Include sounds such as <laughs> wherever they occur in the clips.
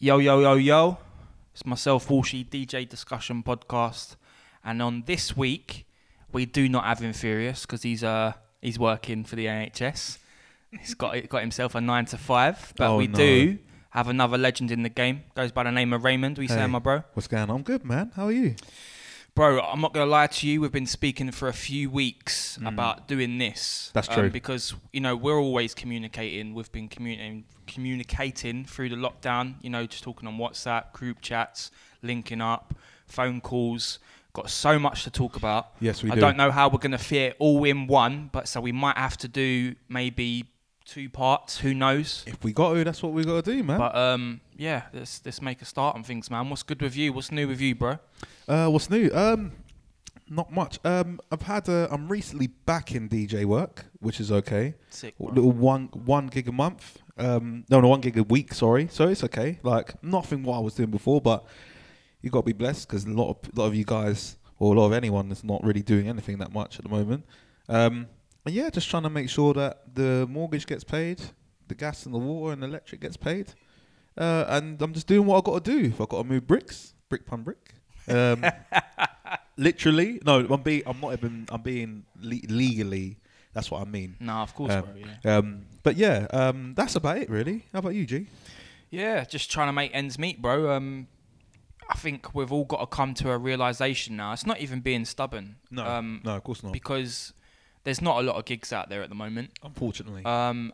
Yo, yo, yo, yo. It's myself, Walshy, DJ Discussion Podcast. And on this week, we do not have Infurious because he's uh he's working for the NHS. He's got got himself a nine to five. But Oh, we no. do have another legend in the game. Goes by the name of Raymond. We say, Hey. my bro. What's going on? I'm good, man. How are you? Bro, I'm not gonna lie to you. We've been speaking for a few weeks about doing this. Mm. That's um, true. because you know we're always communicating. We've been communicating, communicating through the lockdown. You know, just talking on WhatsApp, group chats, linking up, phone calls. Got so much to talk about. Yes, we I do. don't know how we're gonna fit it all in one, but so we might have to do maybe two parts. Who knows? If we got to, that's what we got to do, man. But um, yeah, let's let's make a start on things, man. What's good with you? What's new with you, bro? uh, what's new? Um, not much. Um, I've had. A, I'm recently back in DJ work, which is okay. Sick, bro. little one one gig a month. Um, no, no, one gig a week. Sorry, so it's okay. Like nothing what I was doing before, but you got to be blessed because a lot of a lot of you guys or a lot of anyone is not really doing anything that much at the moment. Um, yeah, just trying to make sure that the mortgage gets paid, the gas and the water and the electric gets paid, uh, and I'm just doing what I got to do. If I got to move bricks, brick pun brick. Um, <laughs> literally, no, I'm being. I'm not even. I'm being le- legally. That's what I mean. Nah, of course, Um, bro. Yeah. Um, but yeah, um, that's about it, really. How about you, G? Yeah, just trying to make ends meet, bro. Um, I think we've all got to come to a realization now. It's not even being stubborn. Um, no, of course not. because there's not a lot of gigs out there at the moment. Unfortunately, Um,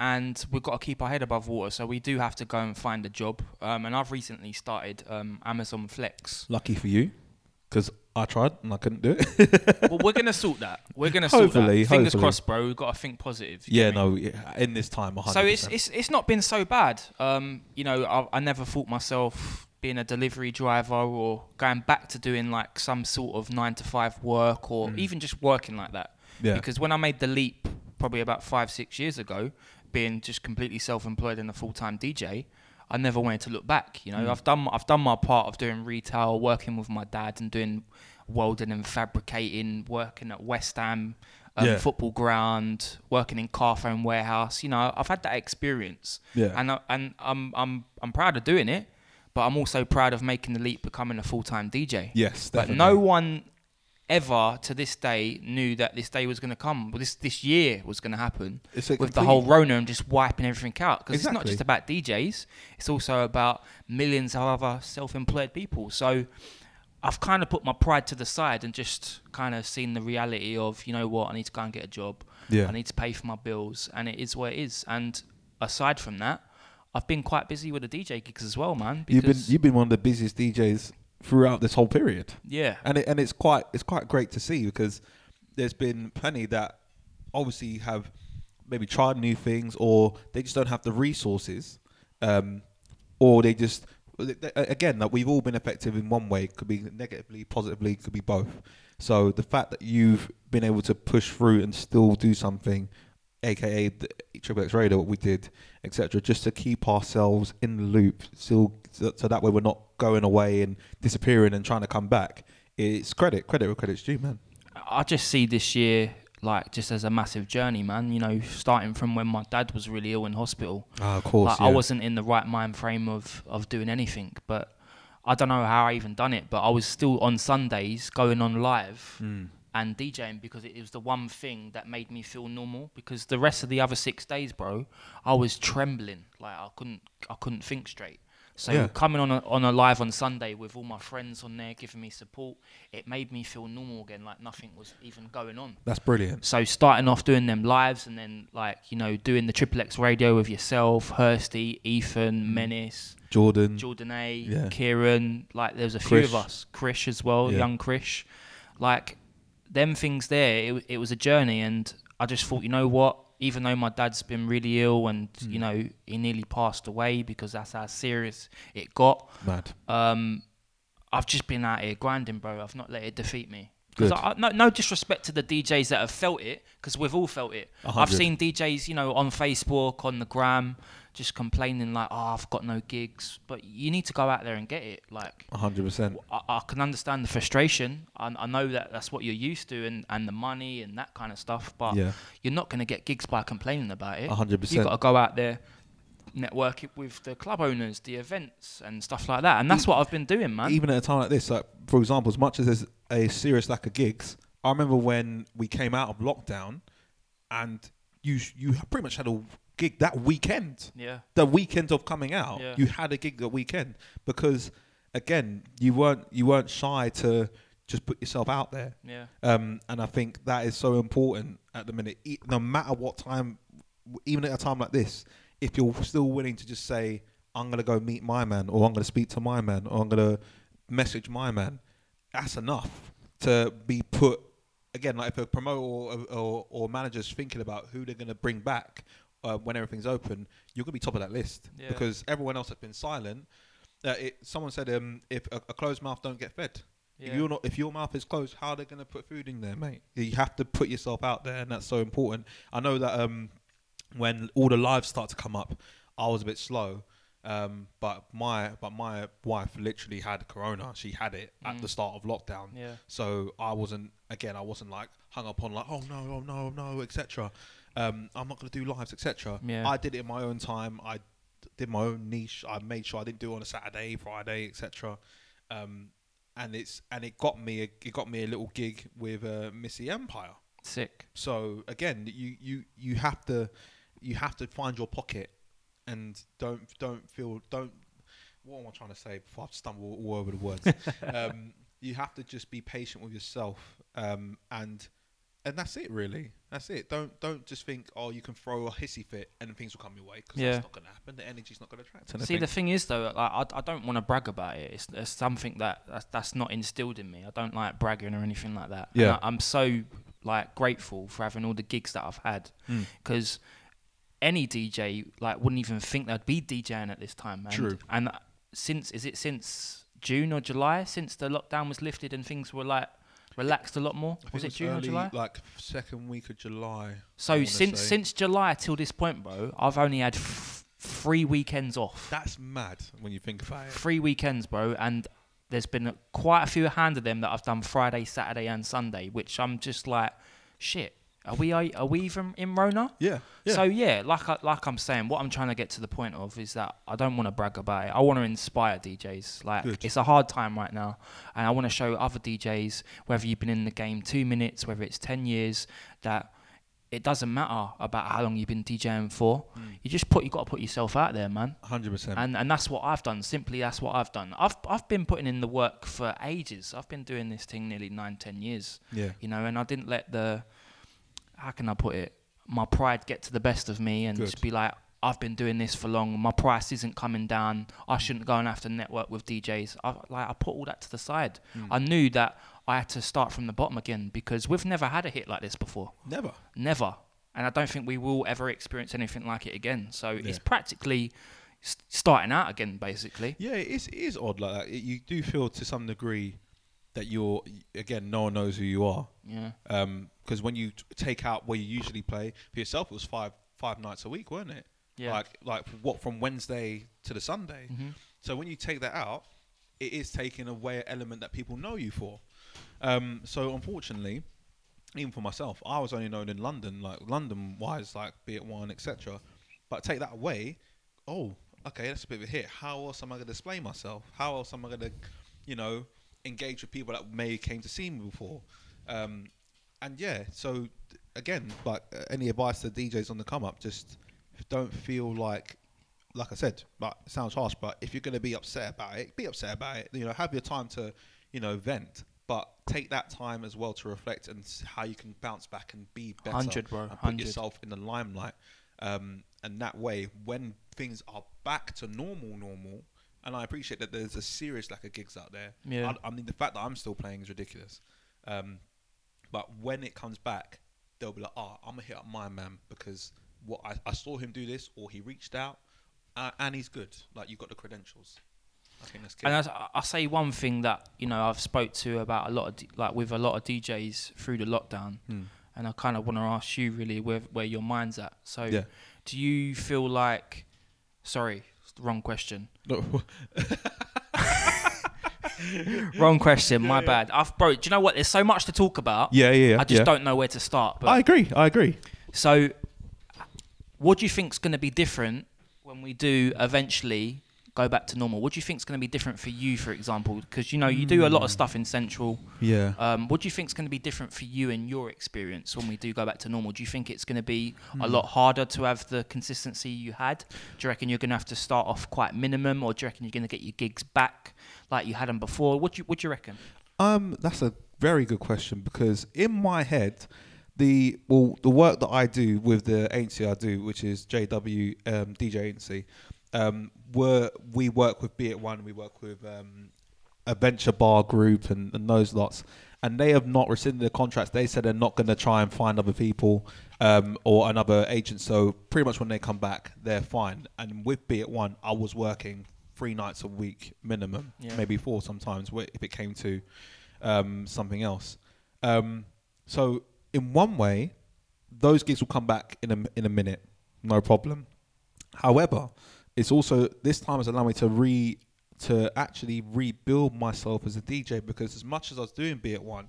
and we've got to keep our head above water. So we do have to go and find a job. Um, and I've recently started um, Amazon Flex. lucky for you, because I tried and I couldn't do it. <laughs> well, we're gonna sort that. We're gonna sort Hopefully, that. Fingers hopefully. crossed, bro. We've got to think positive. yeah, no, yeah, in this time, 100%. So it's it's it's not been so bad. Um, you know, I, I never thought myself being a delivery driver or going back to doing like some sort of nine to five work or Mm. even just working like that. Yeah, Because when I made the leap, probably about five six years ago, being just completely self-employed and a full-time DJ, I never wanted to look back. You know, Mm. I've done I've done my part of doing retail, working with my dad, and doing welding and fabricating, working at West Ham. Um, Yeah. Football ground, working in Carphone warehouse. You know, I've had that experience yeah, and I, and I'm I'm I'm proud of doing it, but I'm also proud of making the leap, becoming a full time DJ. yes, but no one ever to this day knew that this day was going to come. Well, this this year was going to happen with the whole Rona and just wiping everything out. Because it's not just about DJs; it's also about millions of other self-employed people. So. I've kind of put my pride to the side and just kind of seen the reality of, you know what, I need to go and get a job. Yeah, I need to pay for my bills, and it is what it is. And aside from that, I've been quite busy with the DJ gigs as well, man. you've been you've been one of the busiest DJs throughout this whole period. yeah, and it, and it's quite it's quite great to see because there's been plenty that obviously have maybe tried new things or they just don't have the resources um, or they just again that we've all been effective in one way could be negatively positively could be both so the fact that you've been able to push through and still do something aka the triple x radio what we did etc just to keep ourselves in the loop still so, so that way we're not going away and disappearing and trying to come back it's credit credit where credit's due man I just see this year like just as a massive journey, man. You know, starting from when my dad was really ill in hospital. Ah, of course Like, I wasn't in the right mind frame of of doing anything, but I don't know how I even done it. But I was still on Sundays going on live. Mm. and DJing because it was the one thing that made me feel normal. Because the rest of the other six days, bro, I was trembling. Like I couldn't, I couldn't think straight. So Yeah. coming on a, on a live on Sunday with all my friends on there giving me support, it made me feel normal again, like nothing was even going on. that's brilliant So starting off doing them lives and then like you know doing the Triple X radio with yourself, Hursty, Ethan, mm. Menace, jordan Jordan A, Yeah. Kieran, like there was a few of us, Krish as well, Yeah. young Krish. Like them things there, it, it was a journey, and I just thought, you know what? Even though my dad's been really ill and Hmm. you know he nearly passed away because that's how serious it got. mad Um, I've just been out here grinding, bro. I've not let it defeat me. Because no, no disrespect to the DJs that have felt it, because we've all felt it. i have seen DJs, you know, on Facebook, on the gram, just complaining like, "Oh, I've got no gigs." But you need to go out there and get it. Like, 100% I, I can understand the frustration. I, I know that that's what you're used to, and, and the money and that kind of stuff. But yeah you're not going to get gigs by complaining about it. 100% You got to go out there, network it with the club owners, the events, and stuff like that. And that's what I've been doing, man. Even at a time like this, like for example, as much as there's a serious lack of gigs, I remember when we came out of lockdown, and you you pretty much had a gig that weekend. yeah, The weekend of coming out, Yeah. you had a gig that weekend because again, you weren't you weren't shy to just put yourself out there. yeah, Um, and I think that is so important at the minute. E- No matter what time, even at a time like this, if you're still willing to just say, "I'm gonna go meet my man," or "I'm gonna speak to my man," or "I'm gonna message my man," that's enough to be put. Again, like if a promoter or, or, or manager's thinking about who they're gonna bring back uh, when everything's open, you're gonna be top of that list Yeah. because everyone else has been silent. Uh, it, someone said, um, "If a, a closed mouth don't get fed." yeah. If you're not, if your mouth is closed, how are they going to put food in there, mate? You have to put yourself out there, and that's so important. I know that um, when all the lives start to come up, I was a bit slow, um, but my but my wife literally had corona. She had it at Mm. the start of lockdown, yeah, so I wasn't again. I wasn't like hung up on like, oh no, oh no, no, etc. Um, I'm not going to do lives, etc. Yeah. I did it in my own time. I d- did my own niche. I made sure I didn't do it on a Saturday, Friday, etc. Um, and it's and it got me a, it got me a little gig with uh, Missy Empire. sick. So again, you you you have to you have to find your pocket and don't don't feel don't what am I trying to say before I stumble all over the words. <laughs> um, you have to just be patient with yourself um, and and that's it really. That's it. Don't don't just think oh you can throw a hissy fit and things will come your way because Yeah. that's not going to happen. The energy's not going to attract anything. See, the thing is, though, like, I, I don't want to brag about it. It's, it's something that that's, that's not instilled in me. I don't like bragging or anything like that. And Yeah. I, I'm so like grateful for having all the gigs that I've had Mm. because any DJ like wouldn't even think they'd be DJing at this time. And, True. And since is it since June or July since the lockdown was lifted and things were like relaxed a lot more? I Was it, was June or early, July? Like second week of July. So since say. since July till this point, bro, I've only had f- three weekends off. that's mad when you think about it. three weekends, bro, and there's been a- quite a few hand of them that I've done Friday, Saturday, and Sunday, which I'm just like, shit. Are we are we even in Rona? Yeah. Yeah. So yeah, like I, like I'm saying, what I'm trying to get to the point of is that I don't want to brag about it. I want to inspire DJs. Like Good. it's a hard time right now, and I want to show other DJs, whether you've been in the game two minutes, whether it's ten years, that it doesn't matter about how long you've been DJing for. Mm. You just put you got to put yourself out there, man Hundred percent. and and that's what I've done. Simply, that's what I've done. I've I've been putting in the work for ages. I've been doing this thing nearly nine, ten years. Yeah. You know, and I didn't let the how can I put it? My pride get to the best of me and Good. just be like, I've been doing this for long. My price isn't coming down. I shouldn't go and have to network with DJs. I like I put all that to the side. Mm. I knew that I had to start from the bottom again because we've never had a hit like this before. Never. Never. And I don't think we will ever experience anything like it again. So Yeah. it's practically starting out again, basically. Yeah, it is, it is odd like that. It, you do feel to some degree that you're again, no one knows who you are. Yeah. Because when you t- take out where you usually play for yourself, it was five five nights a week, weren't it? Yeah. Like like what from Wednesday to the Sunday. hmm So when you take that out, it is taking away an element that people know you for. Um, so unfortunately, even for myself, I was only known in London, like London wise, like Be At One, etc. But take that away, oh, okay, that's a bit of a hit. How else am I going to display myself? How else am I going to, you know, engage with people that may came to see me before? Um, and yeah, so again, like uh, any advice to DJs on the come up, just don't feel like like I said, but it sounds harsh, but if you're going to be upset about it, be upset about it. You know, have your time to, you know, vent, but take that time as well to reflect and how you can bounce back and be better. 100, bro, And put 100. yourself in the limelight. Um, and that way, when things are back to normal, normal, and I appreciate that there's a serious lack of gigs out there. Yeah. I, I mean, the fact that I'm still playing is ridiculous. Um, but when it comes back, they'll be like, "Oh, I'm gonna hit up my man because what I, I saw him do this, or he reached out, uh, and he's good. Like you got the credentials. I think that's good. And I, I say one thing that you know I've spoke to about a lot of D- like with a lot of DJs through the lockdown, Hmm. and I kind of want to ask you really where where your mind's at. So, Yeah. do you feel like? Sorry, wrong question. <laughs> No, Wrong question. my bad. I've bro. Do you know what? There's so much to talk about. yeah, yeah, yeah. I just yeah. don't know where to start. But I agree. I agree. So, what do you think's going to be different when we do eventually go back to normal? What do you think is going to be different for you, for example? Because you know you do a lot of stuff in Central. Yeah. Um, what do you think is going to be different for you in your experience when we do go back to normal? Do you think it's going to be a lot harder to have the consistency you had? Do you reckon you're going to have to start off quite minimum, or do you reckon you're going to get your gigs back like you had them before? What do you What do you reckon? Um, that's a very good question because in my head, the well, the work that I do with the agency I do, which is JW um, DJ agency, um, we we work with Be At One, we work with um, Adventure Bar Group and, and those lots, and they have not rescinded their contracts. They said they're not going to try and find other people um, or another agent. So pretty much when they come back, they're fine. And with Be At One, I was working three nights a week minimum, Yeah. maybe four sometimes if it came to um, something else. Um, so in one way, those gigs will come back in a in a minute, no problem. However, it's also this time has allowed me to re to actually rebuild myself as a DJ because as much as I was doing Be At One,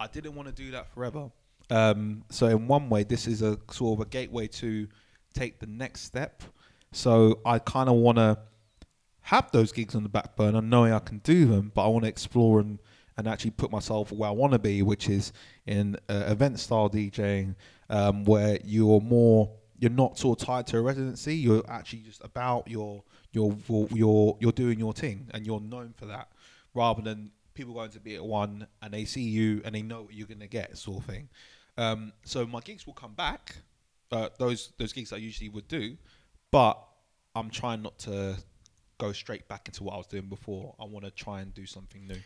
I didn't want to do that forever. Um, so in one way, this is a sort of a gateway to take the next step. So I kind of want to have those gigs on the back burner, knowing I can do them, but I want to explore and and actually put myself where I want to be, which is in uh, event style DJing, um, where you're more you're not sort of tied to a residency. You're actually just about your your your you're doing your thing, and you're known for that, rather than people going to be at one and they see you and they know what you're gonna get, sort of thing. Um, so my gigs will come back, uh, those those gigs I usually would do, but I'm trying not to go straight back into what I was doing before. I want to try and do something new.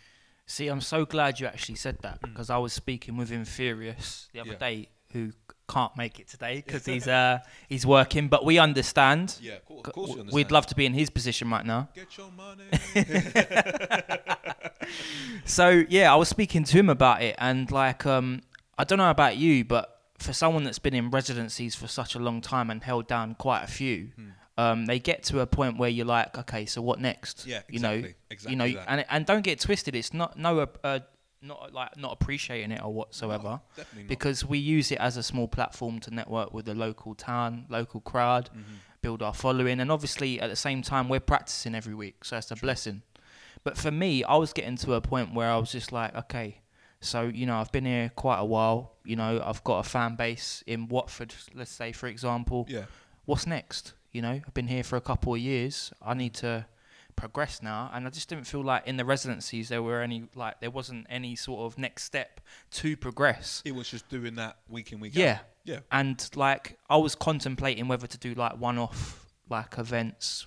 See, I'm so glad you actually said that because I was speaking with Infurious the other Yeah. day, who can't make it today because he's uh <laughs> he's working. But we understand. Yeah, of course, of course understand. We'd love to be in his position right now. get your money. <laughs> So yeah, I was speaking to him about it, and like, um, I don't know about you, but for someone that's been in residencies for such a long time and held down quite a few, Hmm. um, they get to a point where you're like, okay, so what next? Yeah, you know, exactly, exactly you know, that. and and don't get twisted. It's not no, uh, uh, not like not appreciating it or whatsoever. Definitely not. because we use it as a small platform to network with the local town, local crowd, Mm-hmm. build our following, and obviously at the same time we're practicing every week, so that's a blessing. But for me, I was getting to a point where I was just like, okay, so you know I've been here quite a while. You know I've got a fan base in Watford, let's say for example. yeah, What's next? You know I've been here for a couple of years. I need to progress now, and I just didn't feel like in the residencies there were any like there wasn't any sort of next step to progress. it was just doing that week in week Yeah. out. Yeah, yeah. And like I was contemplating whether to do like one off like events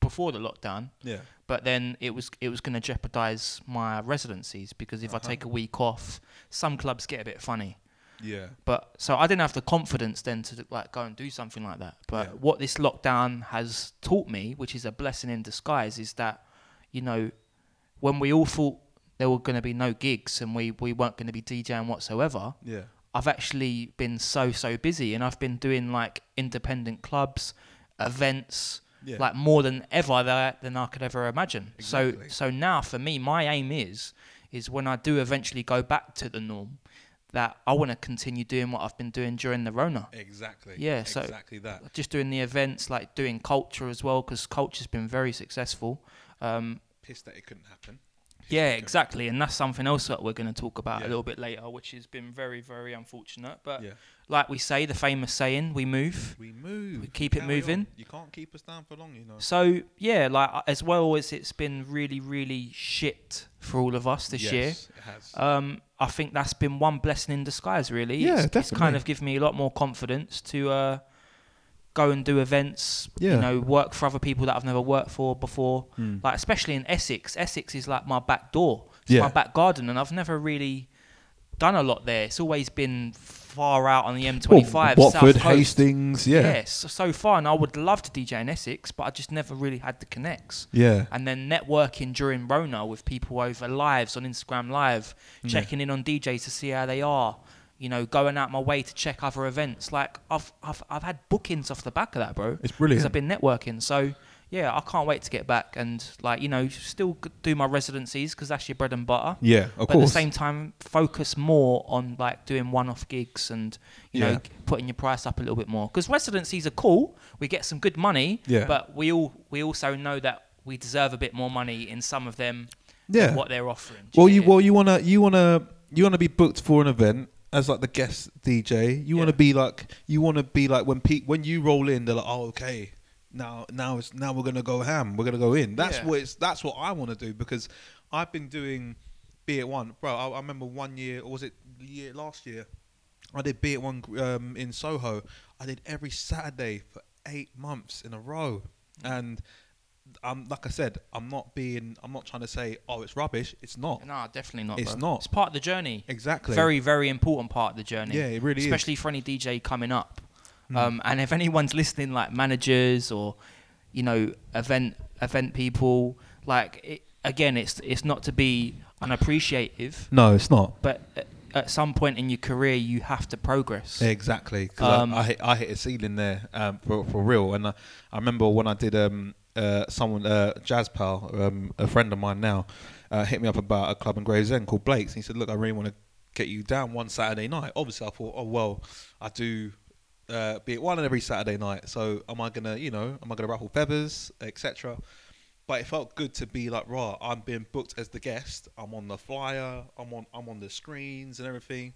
before the lockdown, yeah, but then it was it was going to jeopardize my residencies because if I Uh-huh. take a week off, some clubs get a bit funny. Yeah, But so I didn't have the confidence then to like go and do something like that. But Yeah. what this lockdown has taught me, which is a blessing in disguise, is that you know when we all thought there were going to be no gigs and we we weren't going to be DJing whatsoever, yeah, I've actually been so so busy and I've been doing like independent clubs, events, yeah. like more than ever that than I could ever imagine. Exactly. So so now for me, my aim is is when I do eventually go back to the norm, that I want to continue doing what I've been doing during the Rona. exactly. Yeah, so- exactly that. Just doing the events, like doing culture as well, because culture's been very successful. Um, Pissed that it couldn't happen. Yeah, exactly, and that's something else that we're going to talk about Yeah. a little bit later, which has been very, very unfortunate. But Yeah, like we say, the famous saying, "We move." we move. We keep it Carry moving. on. You can't keep us down for long, you know. So yeah, like uh, as well as it's been really, really shit for all of us this year. yes, it has. Um, I think that's been one blessing in disguise. Really, Yeah, it's, it's kind of given me a lot more confidence to uh, go and do events. Yeah. You know, work for other people that I've never worked for before. Hmm. Like especially in Essex. Essex is like my back door. It's Yeah. my back garden, and I've never really done a lot there. It's always been far out on the M25. Well, South Watford, Coast. Hastings, yeah, Yes, so, so far, and I would love to DJ in Essex, but I just never really had the connects. yeah, And then networking during Rona with people over lives on Instagram Live, Yeah. checking in on DJs to see how they are. You know, going out my way to check other events. Like I've I've I've had bookings off the back of that, bro. It's Because brilliant. I've been networking. So yeah, I can't wait to get back and like you know still do my residencies because that's your bread and butter. Yeah, of but course. at the same time, focus more on like doing one-off gigs and you know Yeah. g- putting your price up a little bit more because residencies are cool. We get some good money, Yeah. but we all we also know that we deserve a bit more money in some of them. yeah. than what they're offering. Well, you it? well you wanna you wanna you wanna be booked for an event as like the guest DJ. You wanna be like you wanna be like when pe- when you roll in, they're like, oh okay, now now it's now we're gonna go ham. We're gonna go in. That's what it's that's what I want to do because I've been doing Be At One, bro. I, I remember one year or was it year last year? I did Be At One um, in Soho. I did every Saturday for eight months in a row, and. I'm like I said, I'm not being, I'm not trying to say, oh, it's rubbish. It's not. No, definitely not. It's bro. not. It's part of the journey. Exactly. Very, very important part of the journey. Yeah, it really is. especially for any DJ coming up. Mm. Um, and if anyone's listening, like managers or you know event event people, like it, again, it's it's not to be unappreciative, No, it's not. but at, at some point in your career, you have to progress. Exactly. 'cause Um, I, I, hit, I hit a ceiling there um, for, for real. And I, I remember when I did um, uh, someone, uh, Jazz Pal, um, a friend of mine now, uh, hit me up about a club in Gravesend called Blake's. And he said, Look, I really want to get you down one Saturday night. Obviously, I thought, Oh, well, I do. Uh, Be At One every Saturday night. So am I gonna, you know, am I gonna ruffle feathers, etc. But it felt good to be like, raw. I'm being booked as the guest. I'm on the flyer. I'm on. I'm on the screens and everything.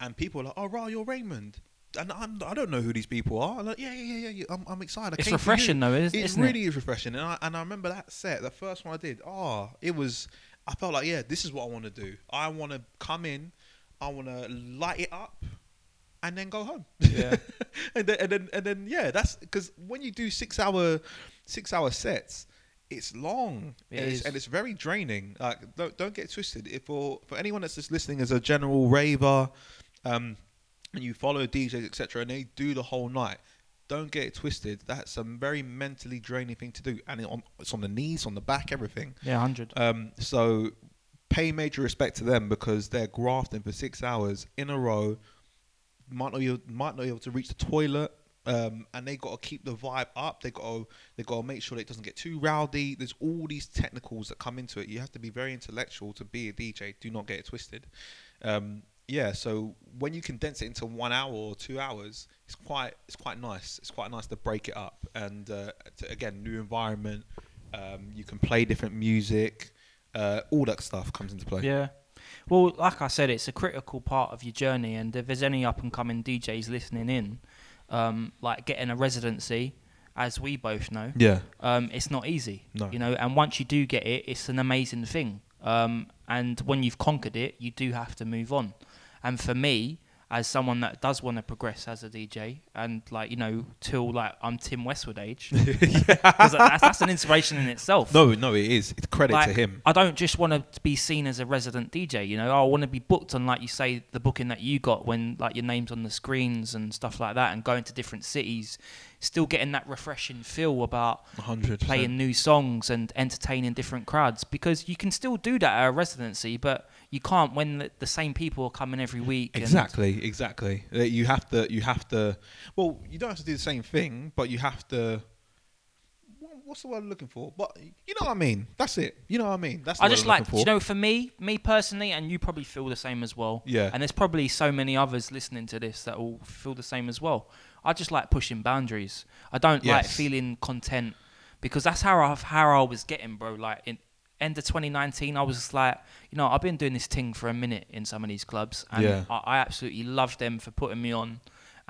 And people are like, "Oh, raw, you're Raymond." And I'm. I don't know who these people are. I'm like, yeah, yeah, yeah, yeah. I'm, I'm excited. I It's came for you." refreshing though, is- It isn't really is refreshing. And I, and I remember that set, the first one I did. Oh, it was. I felt like, yeah, this is what I want to do. I want to come in. I want to light it up. And then go home. Yeah. <laughs> and then and then and then yeah, that's because when you do six hour six hour sets, it's long It and, is. It's, and it's very draining. Like don't don't get twisted. If for for anyone that's just listening as a general raver, um, and you follow DJs etc. and they do the whole night. Don't get it twisted. That's a very mentally draining thing to do, and it on, it's on the knees, on the back, everything. Yeah, hundred. Um, so pay major respect to them because they're grafting for six hours in a row. Might not be, might not be able to reach the toilet. Um, and they got to keep the vibe up. They got to they got to make sure that it doesn't get too rowdy. There's all these technicals that come into it. You have to be very intellectual to be a DJ. Do not get it twisted. Um, yeah. So when you condense it into one hour or two hours, it's quite it's quite nice. It's quite nice to break it up and uh, to, again new environment. Um, you can play different music. Uh, all that stuff comes into play. Yeah. Well, like I said, it's a critical part of your journey, and if there's any up and coming DJs listening in, um, like getting a residency, as we both know, Yeah. um, it's not easy. No. You know, and once you do get it, it's an amazing thing. Um, and when you've conquered it, you do have to move on. And for me, as someone that does want to progress as a DJ, and like you know, till like I'm Tim Westwood age, <laughs> <laughs> that's, that's an inspiration in itself. No, no, it is. It's credit Like, to him. I don't just want to be seen as a resident DJ. You know, I want to be booked on, like you say, the booking that you got when like your name's on the screens and stuff like that, and going to different cities, still getting that refreshing feel about hundred playing new songs and entertaining different crowds. Because you can still do that at a residency, but you can't when the, the same people are coming every week. Exactly, exactly. Uh, You have to, you have to. Well, you don't have to do the same thing, but you have to. What's the word I'm looking for? But you know what I mean. That's it. You know what I mean. That's. The I just I'm like, you know, for me, me personally, and you probably feel the same as well. Yeah. And there's probably so many others listening to this that will feel the same as well. I just like pushing boundaries. I don't like feeling content because that's how I how I was getting, bro. Like in end of 2019, I was just like, you know, I've been doing this thing for a minute in some of these clubs, and Yeah. I, I absolutely love them for putting me on,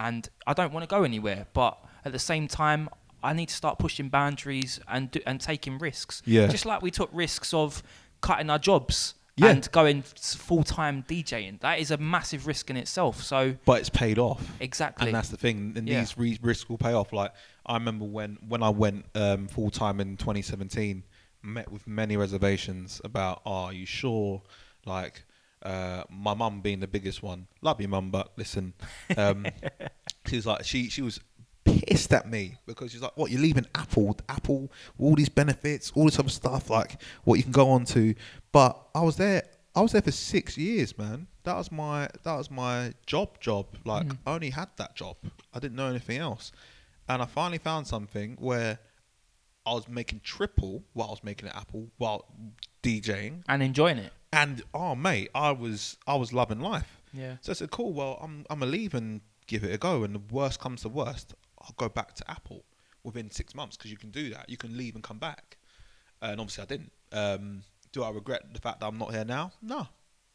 and I don't want to go anywhere. But at the same time. I need to start pushing boundaries and do, and taking risks. Yeah. Just like we took risks of cutting our jobs Yeah. and going full time DJing. That is a massive risk in itself. So But it's paid off. exactly. And that's the thing. And Yeah. these re- risks will pay off. Like I remember when when I went um, full time in 2017, met with many reservations about, oh, are you sure? Like uh, my mum being the biggest one. Love you, mum, but listen, um, <laughs> she was like she she was pissed at me because she's like, what you're leaving Apple, Apple, all these benefits, all this other stuff, like what you can go on to. But I was there. I was there for six years, man. That was my that was my job. Job like I only had that job. I didn't know anything else, and I finally found something where I was making triple while I was making it Apple while DJing, and enjoying it. And oh mate, I was I was loving life. Yeah. So I said, cool. Well, I'm I'm gonna leave and give it a go. And the worst comes to worst, I'll go back to Apple within six months because you can do that. You can leave and come back. And obviously, I didn't. Um, do I regret the fact that I'm not here now? No,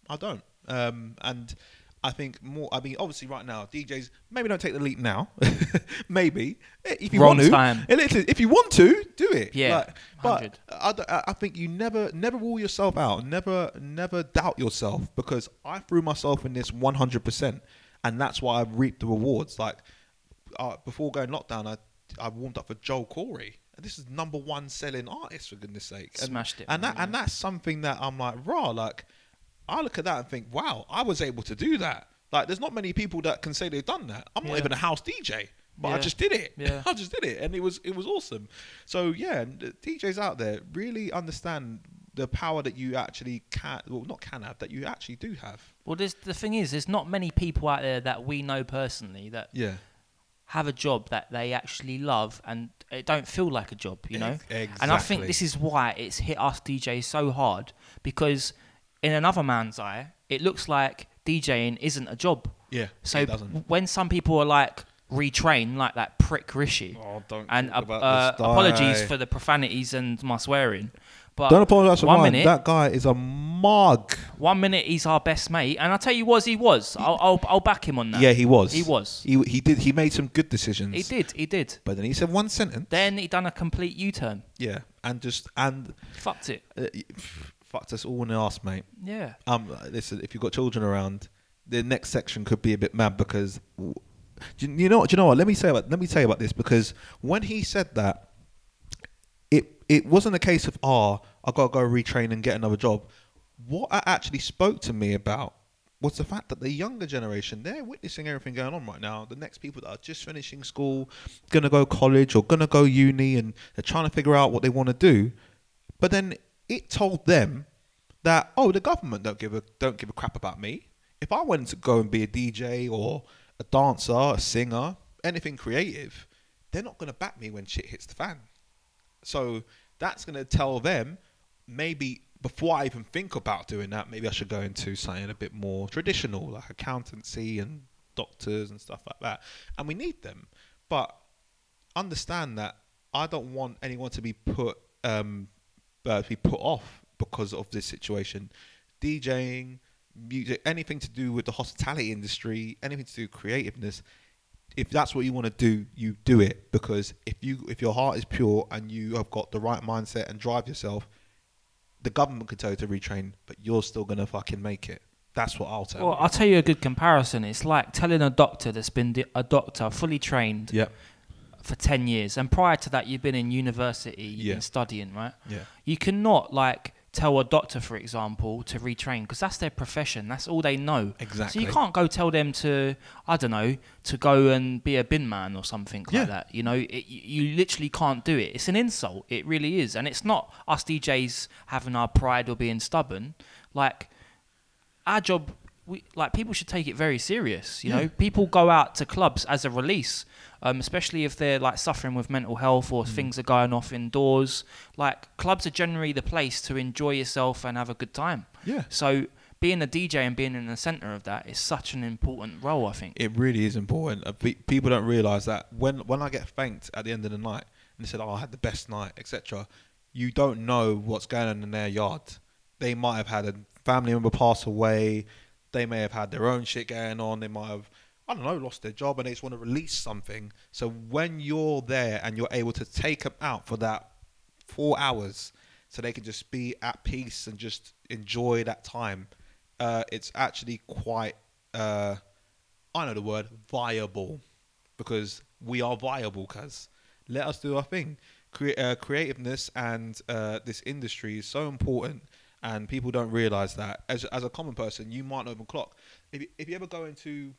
I don't. Um, and I think more. I mean, obviously, right now, DJs maybe don't take the leap now. <laughs> maybe if you Wrong want to. time. Eh, If you want to, do it. Yeah, Like, but I, I I think you never never rule yourself out. Never never doubt yourself because I threw myself in this 100%, and that's why I've reaped the rewards. Like uh, before going lockdown, I I warmed up for Joel Corry. And this is number one selling artist for goodness sake. And, Smashed it, And man, that and that's something that I'm like raw. Like I look at that and think, wow, I was able to do that. Like there's not many people that can say they've done that. I'm not even a house DJ. But I just did it. <laughs> Yeah. I just did it, and it was it was awesome. So yeah, the DJs out there really understand the power that you actually can, well, not can have, that you actually do have. Well, there's, the thing is, there's not many people out there that we know personally that Yeah, have a job that they actually love and it don't feel like a job, you know? Ex- And I think this is why it's hit us DJs so hard because in another man's eye, it looks like DJing isn't a job. yeah. So when some people are like retrain, like that prick Rishi, Oh, don't and uh, uh, apologies for the profanities and my swearing, but Don't apologize for one mine. minute, That guy is a mug. one minute he's our best mate, and I tell you was he was. I'll, I'll, I'll back him on that. Yeah, he was. He was. He he did. He made some good decisions. He did, he did. But then he said one sentence. Then he done a complete U-turn. yeah, and just and Fucked it. uh, fucked us all in the ass, mate. Yeah. um, listen, if you've got children around, the next section could be a bit mad because do you, you know what? Do you know what? Let me say about let me tell you about this because when he said that, it it wasn't a case of ah, I gotta go retrain and get another job. What it actually spoke to me about was the fact that the younger generation they're witnessing everything going on right now. The next people that are just finishing school, gonna go college or gonna go uni, and they're trying to figure out what they want to do. But then it told them that oh, the government don't give a don't give a crap about me. If I wanted to go and be a DJ or a dancer, a singer, anything creative, they're not going to back me when shit hits the fan. So that's going to tell them maybe before I even think about doing that, maybe I should go into something a bit more traditional, like accountancy and doctors and stuff like that. And we need them, but understand that I don't want anyone to be put um, uh, be put off because of this situation. DJing, music, anything to do with the hospitality industry, anything to do with creativeness. If that's what you want to do, you do it because if you if your heart is pure and you have got the right mindset and drive yourself, the government could tell you to retrain, but you're still gonna fucking make it. That's what I'll tell Well, you. I'll tell you a good comparison. It's like telling a doctor that's been di- a doctor, fully trained yeah, for 10 years, and prior to that, you've been in university, you've Yeah. been studying, right? yeah, You cannot, like, tell a doctor, for example, to retrain because that's their profession. That's all they know. exactly. So you can't go tell them to, I don't know, to go and be a bin man or something Yeah. like that. You know, it, you literally can't do it. It's an insult. It really is. And it's not us DJs having our pride or being stubborn. Like, our job, we, like, people should take it very serious. You Yeah. know, people go out to clubs as a release. Um, especially if they're like suffering with mental health Mm. or things are going off indoors. Like clubs are generally the place to enjoy yourself and have a good time. Yeah, So being a DJ and being in the center of that is such an important role, I think. it really is important. Uh, pe- People don't realize that when when I get thanked at the end of the night and they said, "Oh, I had the best night," etc. You don't know what's going on in their yard. They might have had a family member pass away. They may have had their own shit going on. They might have, I don't know, lost their job and they just want to release something. So when you're there and you're able to take them out for that four hours, so they can just be at peace and just enjoy that time, uh, it's actually quite. Uh, I know the word viable because we are viable. Cause let us do our thing. Cre- uh, creativeness and uh, this industry is so important, and people don't realize that. As as a common person, you might not even clock. If you, if you ever go into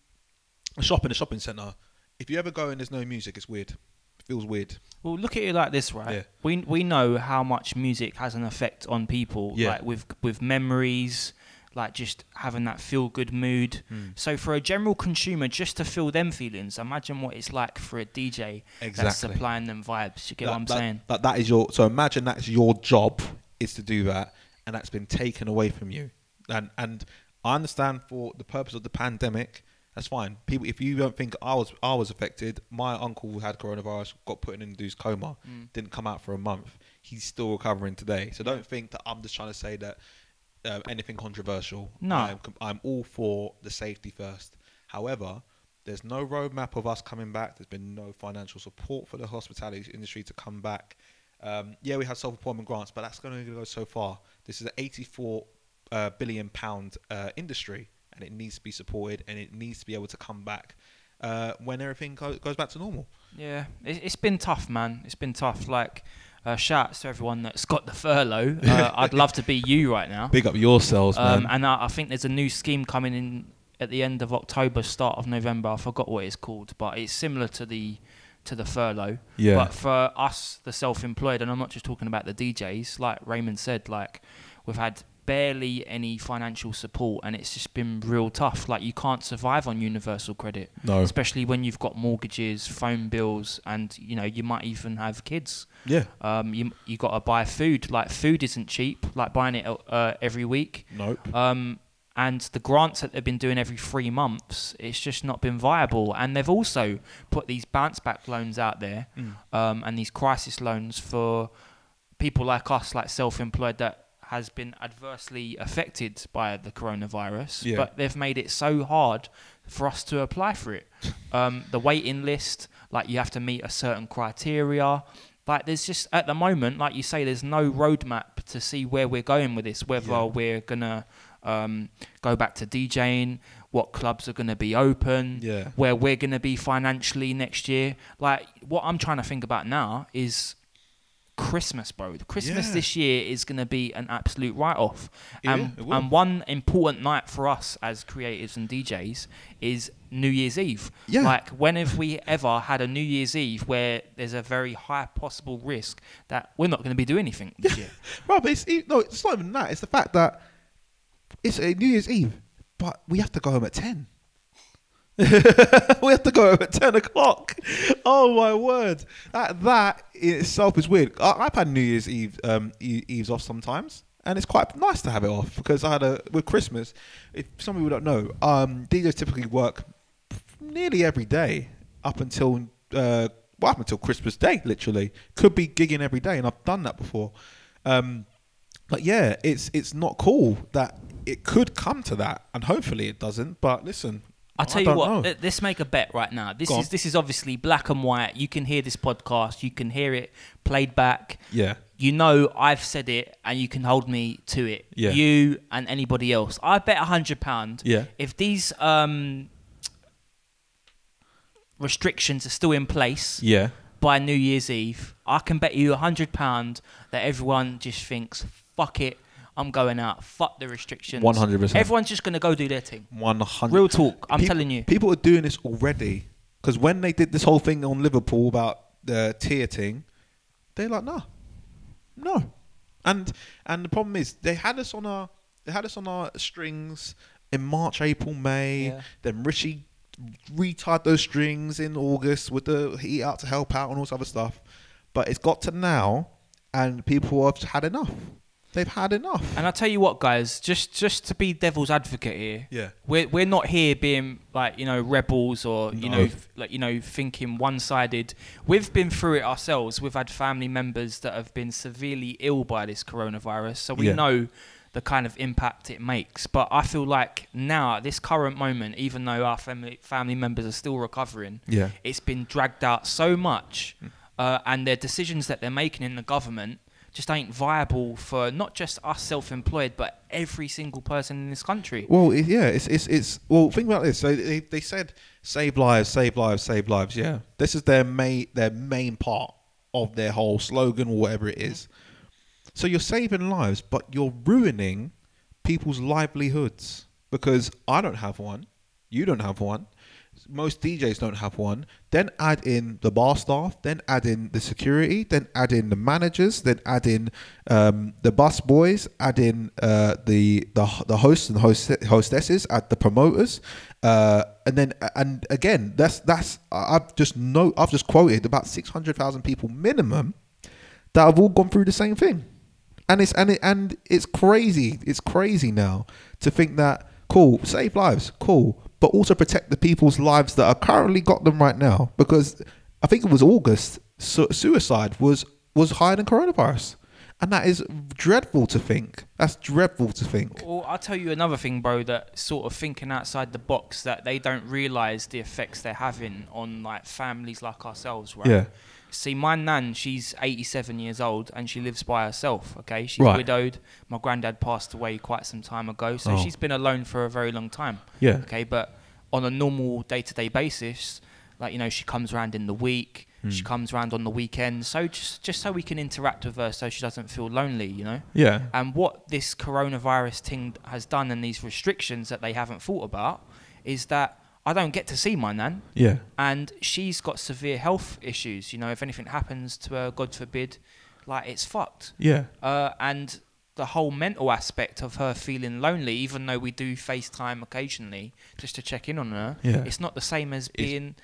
a shop in a shopping center, if you ever go and there's no music, it's weird. It feels weird. Well, look at it like this, right? Yeah. We we know how much music has an effect on people, Yeah. like with with memories, like just having that feel good mood. Hmm. So for a general consumer, just to feel them feelings, imagine what it's like for a DJ that's Exactly. supplying them vibes. You get that, what I'm that- saying? That, that is your so imagine that's your job is to do that, and that's been taken away from you. And and I understand for the purpose of the pandemic, that's fine. People, if you don't think I was I was affected, my uncle who had coronavirus, got put in an induced coma, Mm. didn't come out for a month. He's still recovering today. So don't think that I'm just trying to say that uh, anything controversial. No. I'm, I'm all for the safety first. However, there's no roadmap of us coming back. There's been no financial support for the hospitality industry to come back. Um, yeah, we have self-employment grants, but that's going to go so far. This is an 84 uh, billion pound uh, industry, and it needs to be supported, and it needs to be able to come back uh, when everything go- goes back to normal. Yeah, it, it's been tough, man. It's been tough. Like, uh, shouts to everyone that's got the furlough. Uh, <laughs> I'd love to be you right now. Big up yourselves, Um, and I, I think there's a new scheme coming in at the end of October, start of November. I forgot what it's called, but it's similar to the to the furlough. Yeah. But for us, the self-employed, and I'm not just talking about the DJs. Like Raymond said, like we've had barely any financial support, and it's just been real tough. Like you can't survive on universal credit, no. especially when you've got mortgages, phone bills, and you know you might even have kids. Yeah. Um, you you got to buy food. Like food isn't cheap. Like buying it uh, every week. Nope. Um, and the grants that they've been doing every three months, it's just not been viable. And they've also put these bounce back loans out there Mm. um, and these crisis loans for people like us, like self employed, that has been adversely affected by the coronavirus. Yeah. But they've made it so hard for us to apply for it. <laughs> Um, the waiting list, like you have to meet a certain criteria. Like there's just at the moment, like you say, there's no roadmap to see where we're going with this. Whether Yeah. we're gonna um, go back to DJing, what clubs are gonna be open, Yeah. where we're gonna be financially next year. Like what I'm trying to think about now is Christmas, bro. Christmas Yeah. this year is gonna be an absolute write-off. Yeah, and, and one important night for us as creators and DJs is New Year's Eve. Yeah. Like when have we ever had a New Year's Eve where there's a very high possible risk that we're not going to be doing anything this <laughs> year? Bro, but it's no, it's not even that. It's the fact that it's a New Year's Eve, but we have to go home at ten. <laughs> we have to go home at ten o'clock. Oh my word! That that in itself is weird. I, I've had New Year's Eve um, Eves off sometimes, and it's quite nice to have it off because I had a with Christmas. If some people don't know, um, DJs typically work nearly every day up until uh, well, up until Christmas Day. Literally, could be gigging every day, and I've done that before. Um, but yeah, it's it's not cool that it could come to that, and hopefully it doesn't. But listen, I'll tell I you don't what. know. let- Let's make a bet right now. This Go is on. this is obviously black and white. You can hear this podcast. You can hear it played back. Yeah, You know I've said it, and you can hold me to it. Yeah. You and anybody else. I bet a hundred pound. yeah, If these um, restrictions are still in place yeah. by New Year's Eve, I can bet you a hundred pound that everyone just thinks, "Fuck it, I'm going out. Fuck the restrictions." 100%. Everyone's just gonna go do their thing. One hundred. Real talk. I'm telling you. people are doing this already. Because when they did this whole thing on Liverpool about the tier thing, they're like, no, no. And and the problem is they had us on our they had us on our strings in March, April, May. Yeah. Then Rishi retied those strings in August with the Eat Out to Help Out and all this other stuff. But it's got to now, and people have had enough. They've had enough. And I tell you what, guys, just just to be devil's advocate here, Yeah. we're we're not here being like you know rebels or you No. know like you know thinking one sided. We've been through it ourselves. We've had family members that have been severely ill by this coronavirus, so we Yeah. know the kind of impact it makes. But I feel like now at this current moment, even though our family family members are still recovering, Yeah. it's been dragged out so much, uh, and their decisions that they're making in the government just ain't viable for not just us self-employed, but every single person in this country. Well, it, yeah, it's it's it's. Well, think about this. So they they said save lives, save lives, save lives. Yeah, this is their main their main part of their whole slogan or whatever it is. So you're saving lives, but you're ruining people's livelihoods because I don't have one, you don't have one. Most DJs don't have one. Then add in the bar staff, then add in the security, then add in the managers, then add in um, the bus boys, add in uh, the the the hosts and host, hostesses, add the promoters, uh, and then and again, that's that's I've just no I've just quoted about six hundred thousand people minimum that have all gone through the same thing, and it's and it and it's crazy. It's crazy now to think that cool save lives, cool but also protect the people's lives that are currently got them right now. Because I think it was August, su- suicide was was higher than coronavirus, and that is dreadful to think. That's dreadful to think. Well, I'll tell you another thing, bro. That sort of thinking outside the box that they don't realize the effects they're having on like families like ourselves, right? Yeah. See, my nan, she's 87 years old and she lives by herself. Okay, she's Right. widowed. My granddad passed away quite some time ago, so Oh. she's been alone for a very long time. Yeah. Okay, but on a normal day-to-day basis, like you know, she comes around in the week. Hmm. She comes around on the weekend, so just just so we can interact with her, so she doesn't feel lonely. You know. Yeah. And what this coronavirus thing has done and these restrictions that they haven't thought about is that I don't get to see my nan Yeah. and she's got severe health issues. You know, if anything happens to her, God forbid, like it's fucked. Yeah. Uh, and the whole mental aspect of her feeling lonely, even though we do FaceTime occasionally just to check in on her, Yeah. it's not the same as It's being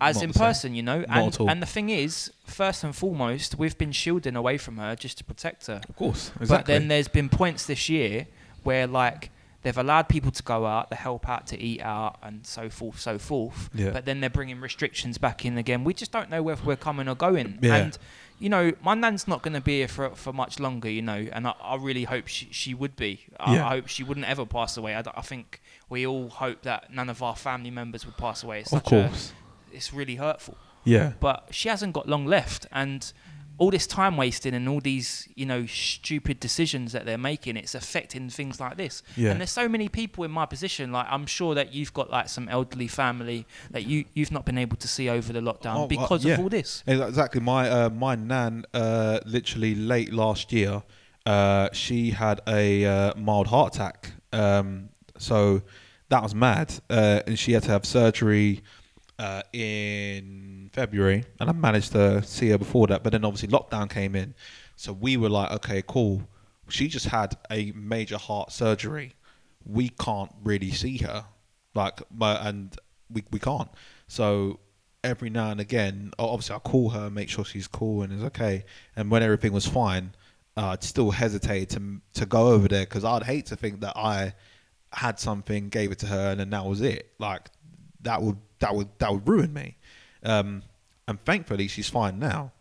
as in the same. person, you know. Not And and the thing is, first and foremost, we've been shielding away from her just to protect her. Of course. Exactly. But then there's been points this year where like they've allowed people to go out, they help out to eat out, and so forth, so forth. Yeah. But then they're bringing restrictions back in again. We just don't know whether we're coming or going. Yeah. And you know, my nan's not going to be here for for much longer. You know, and I, I really hope she she would be. I, Yeah. I hope she wouldn't ever pass away. I think we all hope that none of our family members would pass away. It's of such a, course. it's really hurtful Yeah. but she hasn't got long left and all this time wasting and all these you know stupid decisions that they're making it's affecting things like this Yeah. and there's so many people in my position like i'm sure that you've got like some elderly family that you you've not been able to see over the lockdown Oh, uh, because yeah. of all this Exactly. My uh, my nan, uh, literally late last year, uh, she had a uh, mild heart attack. Um, so that was mad, uh, and she had to have surgery uh, in February, and I managed to see her before that. But then obviously lockdown came in, so we were like, okay, cool. She just had a major heart surgery. We can't really see her, like, and we we can't. So every now and again, obviously I call her, make sure she's cool and is okay. And when everything was fine, uh, I'd still hesitate to to go over there because I'd hate to think that I had something, gave it to her, and then that was it. Like that would that would that would ruin me. Um, and thankfully, she's fine now.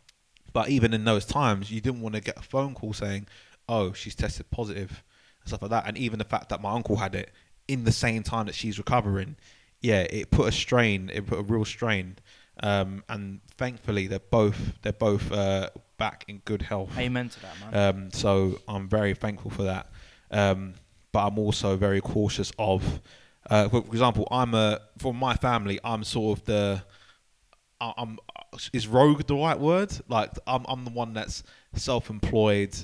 But even in those times, you didn't want to get a phone call saying, "Oh, she's tested positive," and stuff like that. And even the fact that my uncle had it in the same time that she's recovering, yeah, it put a strain. It put a real strain. Um, and thankfully, they're both they're both uh, back in good health. amen to that man Um, so I'm very thankful for that. Um, but I'm also very cautious of, uh, for example, I'm a for my family, I'm sort of the, I'm is rogue the right word? Like I'm I'm the one that's self-employed.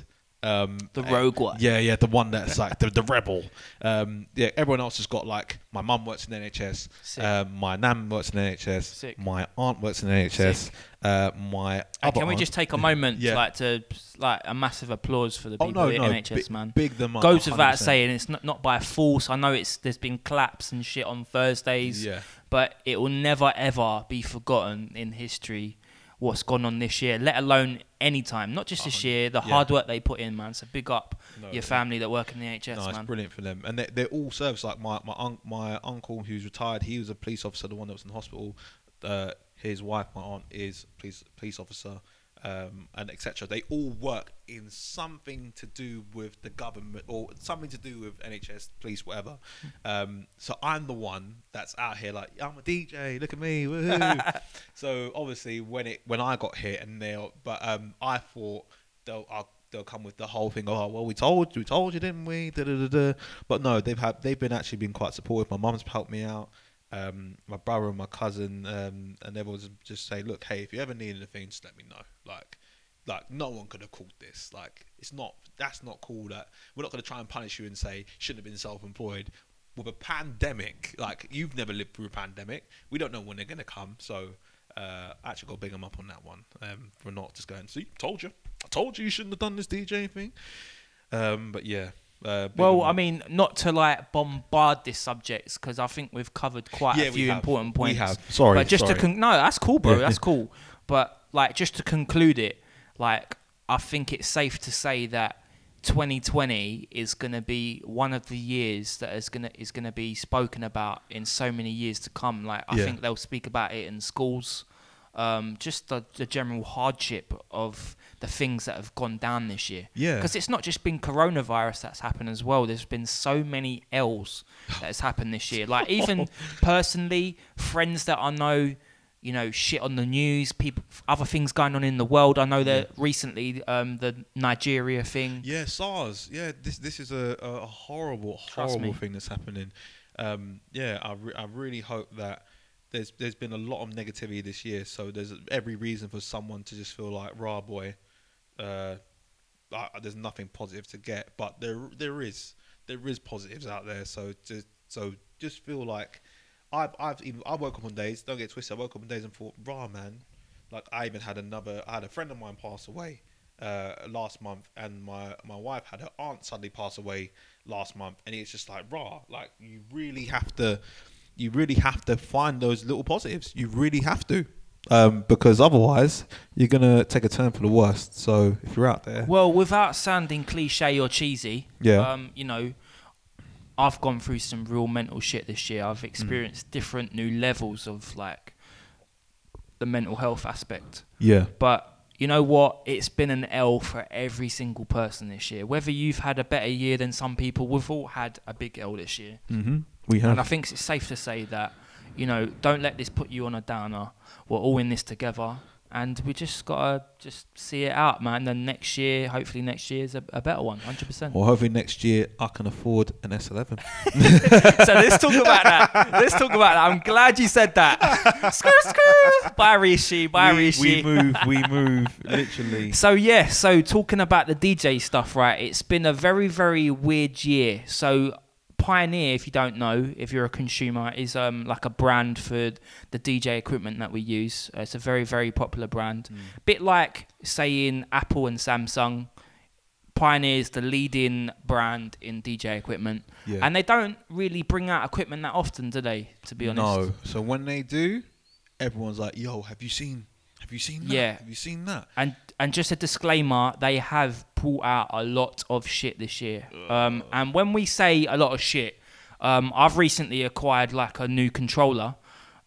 Um, the uh, rogue one yeah, yeah, the one that's <laughs> like the, the rebel. Um, yeah, everyone else has got like my mum works in the NHS, um, my nan works in the NHS, Sick. my aunt works in the NHS, uh, my And other can we aunt- just take a <laughs> moment Yeah. like to like a massive applause for the Oh people no, at no, NHS big, man big them up. goes without 100%. saying it's not, not by force i know it's there's been claps and shit on thursdays Yeah, but it will never ever be forgotten in history what's gone on this year, let alone any time. Not just this year, the yeah. hard work they put in, man. So big up no, your family that work in the NHS, No, it's man. brilliant for them, and they, they're all service. Like my my un- my uncle who's retired, he was a police officer, the one that was in the hospital. Uh, his wife, my aunt, is police police officer, um, and etc. They all work in something to do with the government or something to do with NHS, police, whatever. Um, so I'm the one that's out here like I'm a DJ. Look at me, woohoo! <laughs> so obviously when it when I got hit and they, but um, I thought they'll. I'll, They'll come with the whole thing. Oh well, we told you, we told you, didn't we? Da, da, da, da. But no, they've had they've been actually been quite supportive. My mum's helped me out. Um, my brother and my cousin, um, and everyone's just say, look, hey, if you ever need anything, just let me know. Like, like no one could have called this. Like, it's not that's not cool. That we're not going to try and punish you and say shouldn't have been self-employed. with a pandemic. Like you've never lived through a pandemic. We don't know when they're gonna come. So uh, I actually got to big them up on that one um, for not just going. See, told you, I told you you shouldn't have done this DJ thing. Um, but yeah. Uh, Well, I mean, not to like bombard this subject because I think we've covered quite Yeah, a few have. important We points. have. Sorry, but just sorry. to con- no, that's cool, bro. That's cool. But like, just to conclude it, like, I think it's safe to say that 2020 is going to be one of the years that is going to is going to be spoken about in so many years to come. Like, I Yeah. think they'll speak about it in schools. Um, just the, the general hardship of the things that have gone down this year. Yeah. Because it's not just been coronavirus that's happened as well. There's been so many L's that has happened this year. Like even <laughs> personally, friends that I know, you know, shit on the news, people, other things going on in the world. I know that recently, um, the Nigeria thing. Yeah, SARS. Yeah, this this is a, a horrible, Trust horrible me. thing that's happening. Um, yeah, I, re- I really hope that there's there's been a lot of negativity this year, so there's every reason for someone to just feel like, "Raw boy, uh, I, there's nothing positive to get." But there there is there is positives out there. So just so just feel like I've I've even I woke up on days. Don't get twisted. I woke up on days and thought, "Raw man." Like I even had another. I had a friend of mine pass away uh, last month, and my my wife had her aunt suddenly pass away last month, and it's just like raw. Like you really have to, you really have to find those little positives. You really have to, um, because otherwise you're gonna take a turn for the worst. So if you're out there, Well, without sounding cliche or cheesy, Yeah. um, you know, I've gone through some real mental shit this year. I've experienced different new levels of like the mental health aspect. yeah, But you know what? It's been an L for every single person this year. Whether you've had a better year than some people, we've all had a big L this year. mm-hmm. We have. And I think it's safe to say that, you know, don't let this put you on a downer. We're all in this together. And we just gotta just see it out, man. And next year, hopefully next year is a, a better one, hundred percent. well, hopefully next year I can afford an S11. <laughs> So let's talk about that. Let's talk about that. I'm glad you said that. <laughs> screw, screw. Bye, Rishi. Bye, we, Rishi. we move, we <laughs> move, literally. So yeah, so talking about the DJ stuff, right? It's been a very, very weird year. So Pioneer, if you don't know, if you're a consumer, is um like a brand for the DJ equipment that we use. Uh, it's a very, very popular brand. Bit like saying Apple and Samsung. Pioneer is the leading brand in DJ equipment, Yeah. and they don't really bring out equipment that often, do they? To be honest, No. So when they do, everyone's like, "Yo, have you seen? Have you seen that? Yeah. Have you seen that?" And and just a disclaimer, they have pulled out a lot of shit this year. Um, and when we say a lot of shit, um, I've recently acquired like a new controller.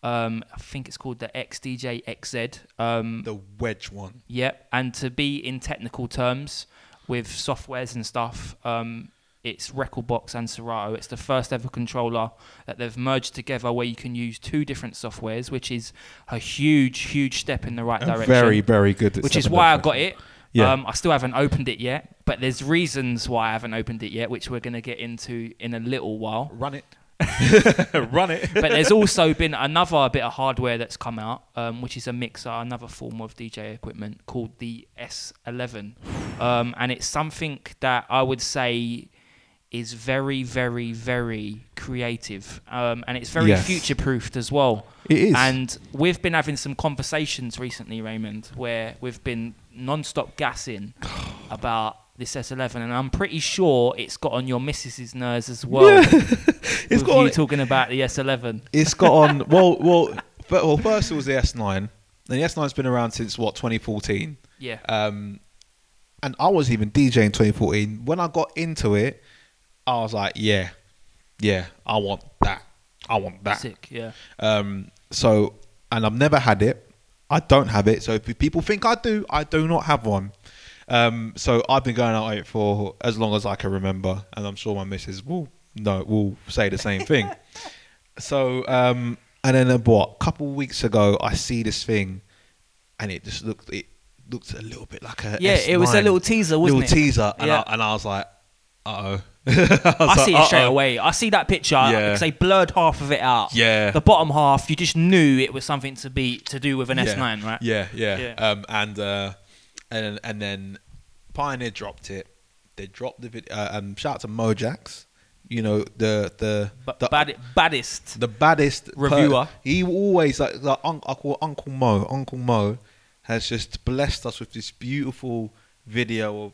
Um, I think it's called the XDJ XZ. Um, The wedge one. Yep. And to be in technical terms with softwares and stuff, um, it's rekordbox and Serato. It's the first ever controller that they've merged together where you can use two different softwares, which is a huge, huge step in the right A direction very, very good. which is why I up got it. Yeah. Um, I still haven't opened it yet, but there's reasons why I haven't opened it yet, which we're going to get into in a little while. Run it. <laughs> Run it. But there's also been another bit of hardware that's come out, um, which is a mixer, another form of DJ equipment called the S11. Um, and it's something that I would say is very, very, very creative. Um, and it's very Yes. future proofed as well. It is. And we've been having some conversations recently, Raymond, where we've been non-stop gassing <sighs> about this S11, and I'm pretty sure it's got on your missus's nerves as well. <laughs> it's with got you on, talking about the S11. it's got on. <laughs> Well, well, fir- well. First it was the S9. And the S9's been around since what 2014. Yeah. Um, and I was even DJing 2014. When I got into it, I was like, yeah, yeah, I want that. I want that. Sick, yeah. Um, so, and I've never had it. I don't have it. So if people think I do, I do not have one. Um, so I've been going out it for as long as I can remember, and I'm sure my missus will no will say the same thing. <laughs> so, um, and then uh, what? A couple of weeks ago, I see this thing, and it just looked it looked a little bit like a Yeah, it was a S9. little teaser, wasn't little it? teaser, and, Yeah. I, and I was like, uh oh. <laughs> I see it straight away. I see that picture Yeah. because they blurred half of it out. Yeah. The bottom half, you just knew it was something to be to do with an yeah. S9, right? Yeah, yeah. Yeah. Um, and uh, and and then Pioneer dropped it. They dropped the video. Uh, um, shout out to Mojax. you know the the the, bad, baddest. the baddest per- Reviewer. he always like, like un- I call Uncle Mo. Uncle Mo has just blessed us with this beautiful video of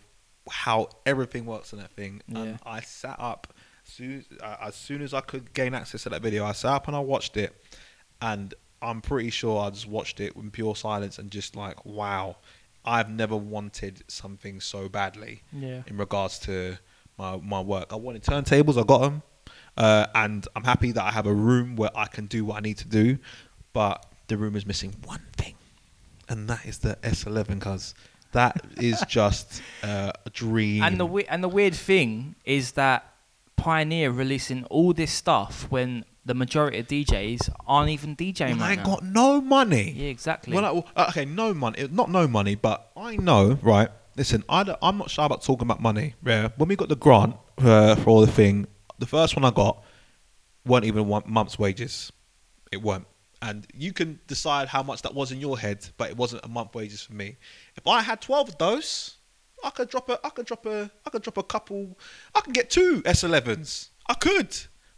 how everything works on that thing. Yeah. And I sat up soon, uh, as soon as I could gain access to that video. I sat up and I watched it, and I'm pretty sure I just watched it in pure silence and just like, wow, I've never wanted something so badly Yeah. in regards to my my work. I wanted turntables, I got them, uh, and I'm happy that I have a room where I can do what I need to do. But the room is missing one thing, and that is the S11, cause that is just uh, a dream. And the we- and the weird thing is that Pioneer releasing all this stuff when the majority of DJs aren't even DJing When I ain't now. got no money. yeah, exactly. Well, I- well, uh, okay, no money, not no money, but I know, right? Listen, I I'm not shy about talking about money. Yeah, when we got the grant uh, for all the thing, the first one I got weren't even one month's wages. It weren't, and you can decide how much that was in your head, but it wasn't a month wages for me. If I had twelve of those, I could drop a, I could drop a, I could drop a couple. I can get two S11s. I could,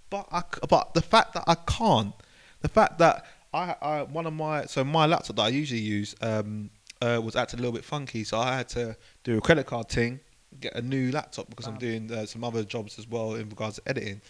but I, but the fact that I can't, the fact that I, I one of my so my laptop that I usually use um uh, was acting a little bit funky, so I had to do a credit card thing, get a new laptop because I'm doing uh, some other jobs as well in regards to editing.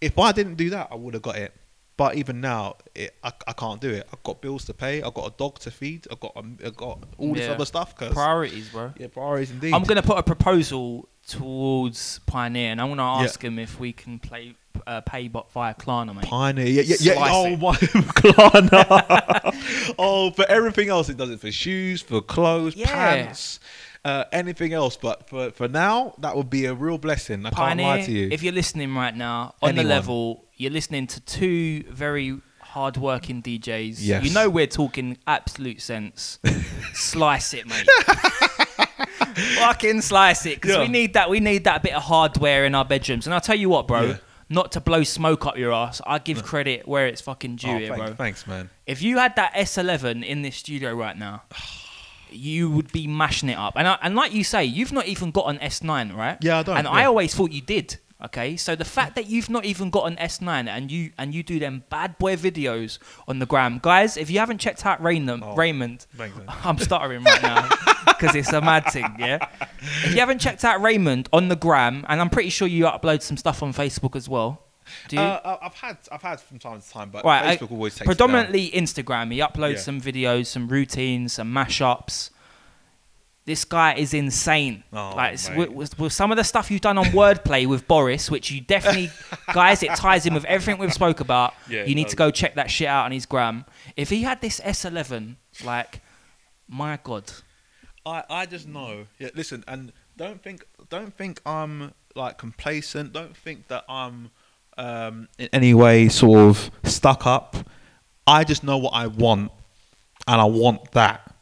If I didn't do that, I would have got it. But even now, it, I, I can't do it. I've got bills to pay. I've got a dog to feed. I've got um, I've got all this Yeah. other stuff. Cause Priorities, bro. yeah, priorities indeed. I'm gonna put a proposal towards Pioneer, and I'm gonna ask him if we can play uh, pay bot via Klarna, mate. Pioneer, yeah, yeah, yeah. Slice Oh it. my <laughs> Klarna. <laughs> oh, for everything else, it does it for shoes, for clothes, Yeah. pants, uh, anything else. But for for now, that would be a real blessing. I can't lie to you. if you're listening right now, on Anyone. the level, you're listening to two very hard-working DJs. Yes. You know we're talking absolute sense. <laughs> slice it, mate. <laughs> Fucking slice it, because Yeah. we need that. We need that bit of hardware in our bedrooms. And I'll tell you what, bro. Yeah. Not to blow smoke up your ass, I give credit where it's fucking due, Oh, here, thanks, bro. thanks, man. If you had that S11 in this studio right now, you would be mashing it up. And I, and like you say, you've not even got an S9, right? Yeah, I don't, And I always thought you did. Okay, so the fact that you've not even got an S9 and you and you do them bad boy videos on the gram, guys. If you haven't checked out Raymond, Oh, Raymond, man. <laughs> I'm stuttering right now <laughs> because it's a mad thing. Yeah. If you haven't checked out Raymond on the gram, and I'm pretty sure you upload some stuff on Facebook as well. Do you? Uh, I've had I've had from time to time, but Right, I- always takes predominantly Instagram. He uploads Yeah. some videos, some routines, some mashups. This guy is insane. Oh, like with, with, with some of the stuff you've done on wordplay with Boris, which you definitely, <laughs> guys, it ties in with everything we've spoke about. Yeah, you need to go check that shit out on his gram. If he had this S11, like, my god, I, I just know. Yeah, listen, and don't think don't think I'm like complacent. Don't think that I'm um, in any way sort of stuck up. I just know what I want, and I want that,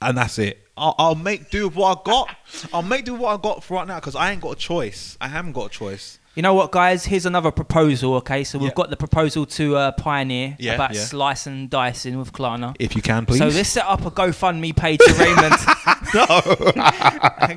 and that's it. I'll, I'll make do with what I got. I'll make do with what I got for right now because I ain't got a choice. I haven't got a choice. You know what, guys? Here's another proposal. Okay, so we've Yeah. got the proposal to uh, Pioneer Yeah, about yeah. slicing and dicing with Klarna. If you can, please. So let's set up a GoFundMe page for Raymond. <laughs> <laughs>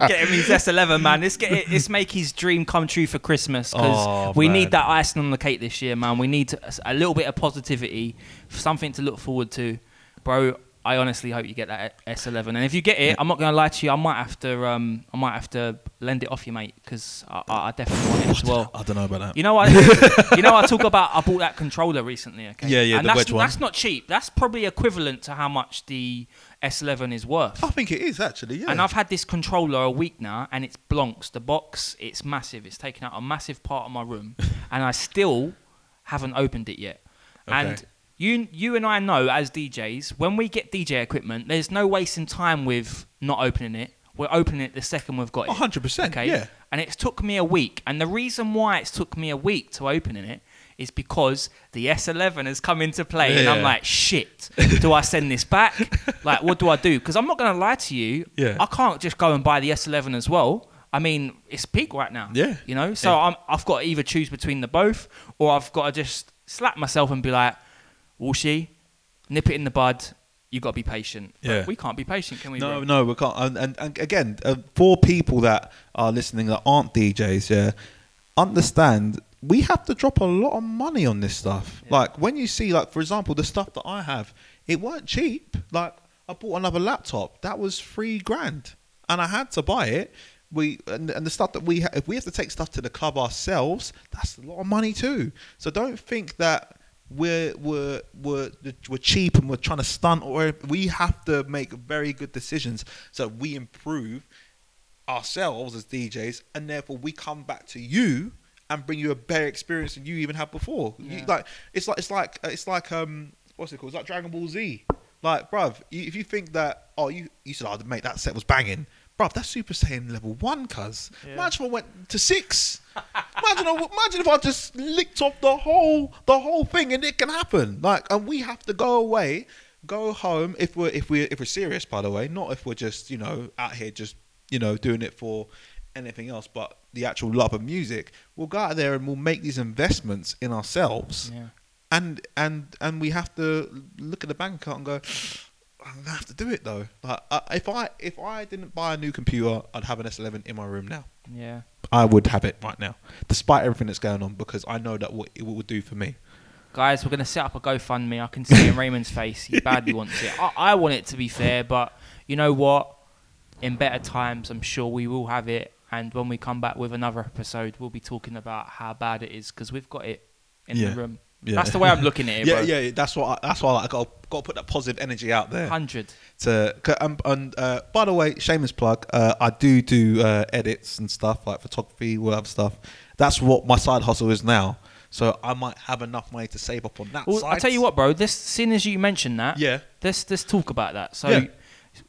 get him his S11, man. Let's get it. Let's make his dream come true for Christmas because Oh, we man. need that icing on the cake this year, man. We need a little bit of positivity, something to look forward to, bro. I honestly hope you get that S11, and if you get it, I'm not gonna lie to you. I might have to, um, I might have to lend it off you, mate, because I, I I definitely want it as well. I don't know about that. You know what? you know, I talk about. I bought that controller recently. Okay. Yeah, yeah, And the that's, wedge one. That's not cheap. That's probably equivalent to how much the S11 is worth. I think it is actually. Yeah. And I've had this controller a week now, and it's blonks. The box, it's massive. It's taken out a massive part of my room, <laughs> and I still haven't opened it yet. And Okay. You, you and I know as DJs, when we get DJ equipment, there's no wasting time with not opening it. We're opening it the second we've got it. 100%, Okay. yeah. And it's took me a week, and the reason why it's took me a week to opening it is because the S11 has come into play, and I'm like, shit. Do I send this back? like, what do I do? Because I'm not gonna lie to you. Yeah. I can't just go and buy the S11 as well. I mean, it's peak right now. Yeah. You know, so Yeah. I'm, I've got to either choose between the both, or I've got to just slap myself and be like, Walshy, nip it in the bud. You got to be patient. But Yeah. we can't be patient, can we? No, no, we can't. And, and, and again, uh, for people that are listening that aren't DJs, yeah, understand we have to drop a lot of money on this stuff. Yeah. Like when you see, like for example, the stuff that I have, it weren't cheap. Like I bought another laptop that was three grand, and I had to buy it. We and, and the stuff that we ha- if we have to take stuff to the club ourselves, that's a lot of money too. So don't think that we're we're we're we're cheap and we're trying to stunt or we have to make very good decisions so we improve ourselves as DJs, and therefore we come back to you and bring you a better experience than you even had before. You, like it's like it's like it's like um what's it called? It's like Dragon Ball Z. Like, bruv, you, if you think that oh you you said oh mate that set was banging, bruv, that's Super Saiyan level one, cuz. Yeah. If went to six. <laughs> imagine imagine if I just licked off the whole the whole thing, and it can happen. Like, and we have to go away. Go home if we're if we are if we're serious, by the way, not if we're just you know out here just you know doing it for anything else but the actual love of music we'll go out there and we'll make these investments in ourselves Yeah. and and and we have to look at the bank account and go I'm gonna have to do it though. Like, uh, if I if I didn't buy a new computer, I'd have an S11 in my room now. Yeah. I would have it right now, despite everything that's going on, because I know that what it would do for me. Guys, we're going to set up a GoFundMe. I can see in Raymond's face. He badly <laughs> wants it. I, I want it to be fair, but you know what? In better times, I'm sure we will have it. And when we come back with another episode, we'll be talking about how bad it is because we've got it in Yeah. the room. Yeah. That's the way I'm looking at it, <laughs> Yeah, bro. yeah, that's what. I, that's why I got got to put that positive energy out there. 100. to c- um, and uh, by the way, shameless plug. Uh, I do do uh, edits and stuff like photography, all other stuff. That's what my side hustle is now. So I might have enough money to save up on that. Well. I'll tell you what, bro. This, seeing as you mentioned that, Yeah. let's let's talk about that. So, Yeah.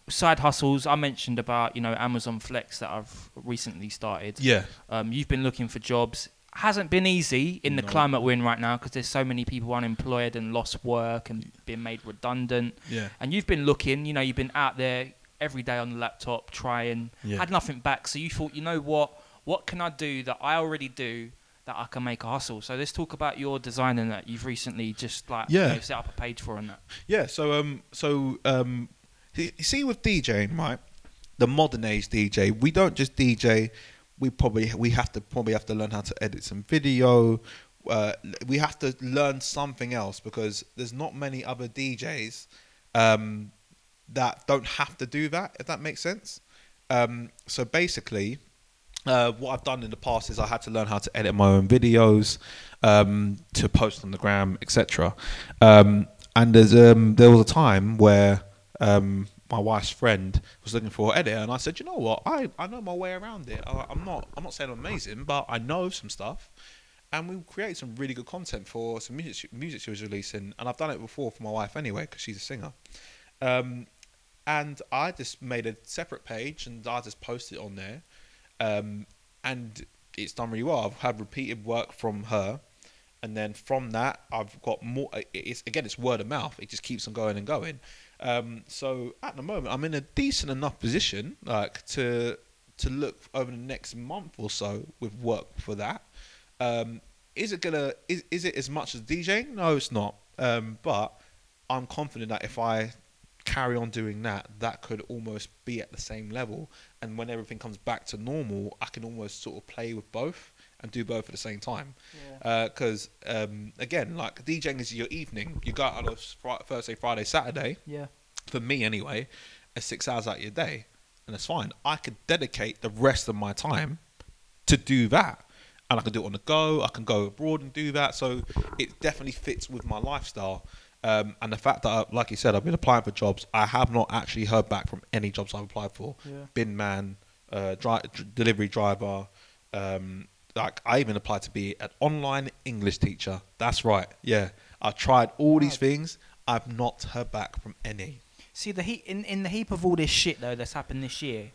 side hustles. I mentioned about you know Amazon Flex that I've recently started. Yeah. Um, you've been looking for jobs. Hasn't been easy in the No. climate we're in right now because there's so many people unemployed and lost work and been made redundant. Yeah. And you've been looking. You know, you've been out there every day on the laptop trying. Yeah. Had nothing back. So you thought, you know what? What can I do that I already do that I can make a hustle? So let's talk about your designing that you've recently just like Yeah. you know, set up a page for and that. Yeah. So um so um you see with DJing right, the modern age DJ, we don't just DJ. We probably we have to probably have to learn how to edit some video. Uh, we have to learn something else because there's not many other DJs um, that don't have to do that. If that makes sense. Um, so basically, uh, what I've done in the past is I had to learn how to edit my own videos um, to post on the gram, etc. Um, and there's um, there was a time where um, my wife's friend was looking for an editor, and I said, you know what, I, I know my way around it. I, I'm not I'm not saying I'm amazing, but I know some stuff. And we created some really good content for some music music she was releasing, and I've done it before for my wife anyway because she's a singer. Um, and I just made a separate page and I just posted it on there. Um, and it's done really well. I've had repeated work from her, and then from that, I've got more. It's again, it's word of mouth. It just keeps on going and going. Um, so at the moment, I'm in a decent enough position, like to to look over the next month or so with work for that. Um, is it gonna? Is is it as much as DJing? No, it's not. Um, but I'm confident that if I carry on doing that, that could almost be at the same level. And when everything comes back to normal, I can almost sort of play with both and do both at the same time. Because um, again, like DJing is your evening. You go out on a Fri- Thursday, Friday, Saturday. Yeah. For me, anyway, it's six hours out of your day, and it's fine. I could dedicate the rest of my time to do that. And I can do it on the go. I can go abroad and do that. So it definitely fits with my lifestyle. Um, and the fact that, I, like you said, I've been applying for jobs. I have not actually heard back from any jobs I've applied for. Yeah. Bin man, uh, dri- delivery driver. Um, like I even applied to be an online English teacher. That's right. Yeah, I tried all these things. I've not heard back from any. See the heat in, in the heap of all this shit though that's happened this year.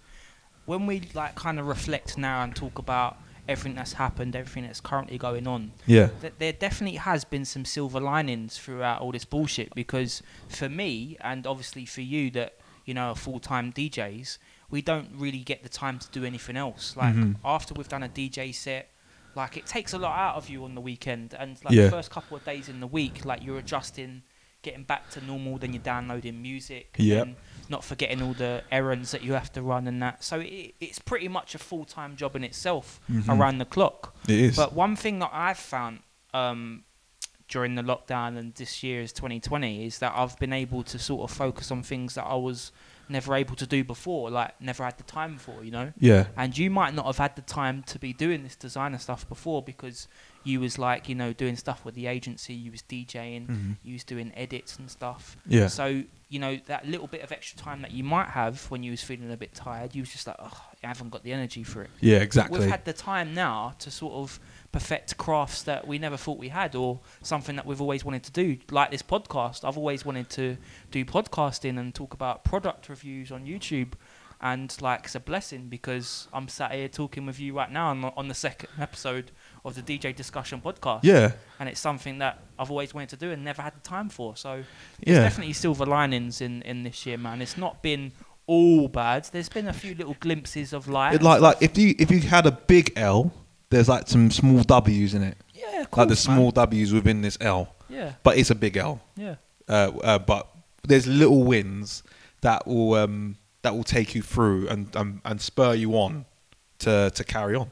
When we like kind of reflect now and talk about everything that's happened, everything that's currently going on, Yeah. th- there definitely has been some silver linings throughout all this bullshit. Because for me, and obviously for you, that you know are full time DJs, we don't really get the time to do anything else. Like Mhm. after we've done a DJ set. Like it takes a lot out of you on the weekend, and like Yeah. the first couple of days in the week, like you're adjusting getting back to normal, then you're downloading music. yeah, and Not forgetting all the errands that you have to run and that. So it, it's pretty much a full time job in itself Mhm. around the clock. It is. But one thing that I've found um, during the lockdown and this year is 2020 is that I've been able to sort of focus on things that I was never able to do before, like never had the time for, you know. yeah. And you might not have had the time to be doing this designer stuff before because you was like, you know, doing stuff with the agency, you was DJing, Mhm. you was doing edits and stuff. Yeah. So, you know, that little bit of extra time that you might have when you was feeling a bit tired, you was just like, oh, I haven't got the energy for it. Yeah. Exactly. We've had the time now to sort of perfect crafts that we never thought we had, or something that we've always wanted to do, like this podcast. I've always wanted to do podcasting and talk about product reviews on YouTube, and like it's a blessing because I'm sat here talking with you right now on the, on the second episode of the DJ Discussion podcast, yeah. and it's something that I've always wanted to do and never had the time for. So there's Yeah. definitely silver linings in in this year, man. It's not been all bad. There's been a few little glimpses of light. It, like like if you if you had a big L, there's like some small W's in it. yeah, of like the course, man. small W's within this L, Yeah, but it's a big L. yeah. Uh, uh, but there's little wins that will um, that will take you through and um, and spur you on to to carry on.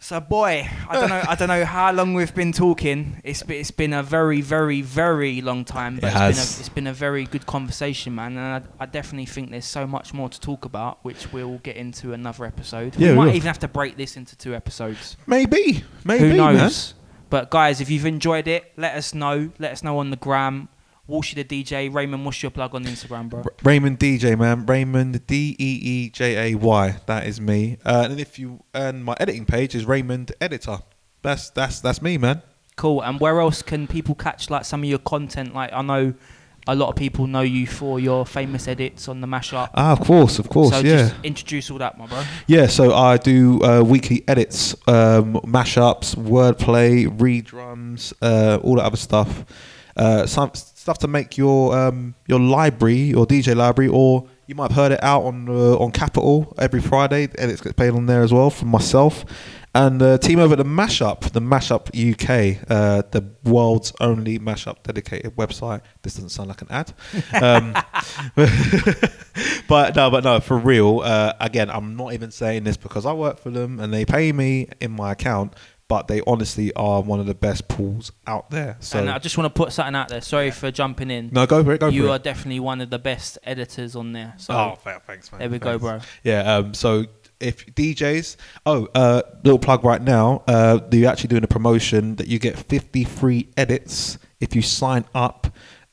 So, boy, I don't know. I don't know how long we've been talking. It's been, it's been a very, very, very long time. But It it's been a, it's been a very good conversation, man. And I, I definitely think there's so much more to talk about, which we'll get into another episode. Yeah, we we might will. even have to break this into two episodes. Maybe, maybe, Who knows? man. But guys, if you've enjoyed it, let us know. Let us know on the gram. Walshy the DJ, Raymond, what's your plug on Instagram, bro? Raymond DJ, man. Raymond D E E J A Y. That is me. Uh, and if you and my editing page is Raymond Editor. That's that's that's me, man. Cool. And where else can people catch like some of your content? Like I know a lot of people know you for your famous edits on the mashup. Ah, of course, of course, so yeah. just introduce all that, my bro. Yeah, so I do uh, weekly edits, um, mashups, wordplay, redrums, uh, all that other stuff. Uh, some stuff to make your um, your library, your DJ library, or you might have heard it out on uh, on Capital every Friday. The edits get played on there as well from myself. And uh, team over at the Mashup, the Mashup UK, uh, the world's only mashup dedicated website. This doesn't sound like an ad. <laughs> Um, <laughs> but no, but no, for real. Uh, again, I'm not even saying this because I work for them and they pay me in my account. But they honestly are one of the best pools out there. So and I just want to put something out there. Sorry for jumping in. no, go for it. Go for it. you for are it. definitely one of the best editors on there. So oh, fair, thanks, man. there we go, bro. Yeah. Um. So if DJs, oh, uh, little plug right now. Uh, they're actually doing a promotion that you get 50 free edits if you sign up.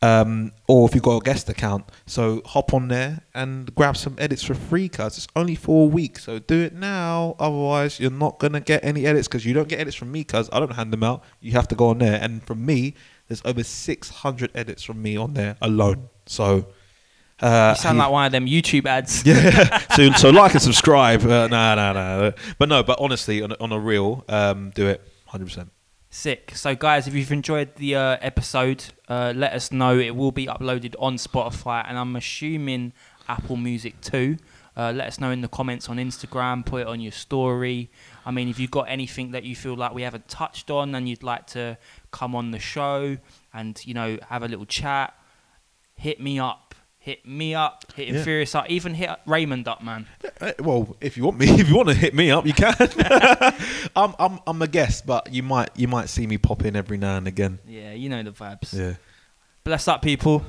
Um, or if you've got a guest account, so hop on there and grab some edits for free, cuz it's only for a week. So do it now, otherwise you're not gonna get any edits because you don't get edits from me, cuz I don't hand them out. You have to go on there, and from me, there's over 600 edits from me on there alone. So uh, You sound like one of them YouTube ads. <laughs> yeah. so so like and subscribe. Uh, no, no, no. But no. But honestly, on a, on a real, um, do it. Hundred percent. Sick. So, guys, if you've enjoyed the uh, episode, uh, let us know. It will be uploaded on Spotify, and I'm assuming Apple Music too. Uh, let us know in the comments on Instagram. Put it on your story. I mean, if you've got anything that you feel like we haven't touched on, and you'd like to come on the show and you know have a little chat, hit me up. Hit me up. Hit Yeah. Infurious up. Even hit Raymond up, man. Uh, well, if you want me, <laughs> if you want to hit me up, you can. <laughs> <laughs> I'm I'm I'm a guest, but you might you might see me pop in every now and again. Yeah, you know the vibes. Yeah. Bless up, people.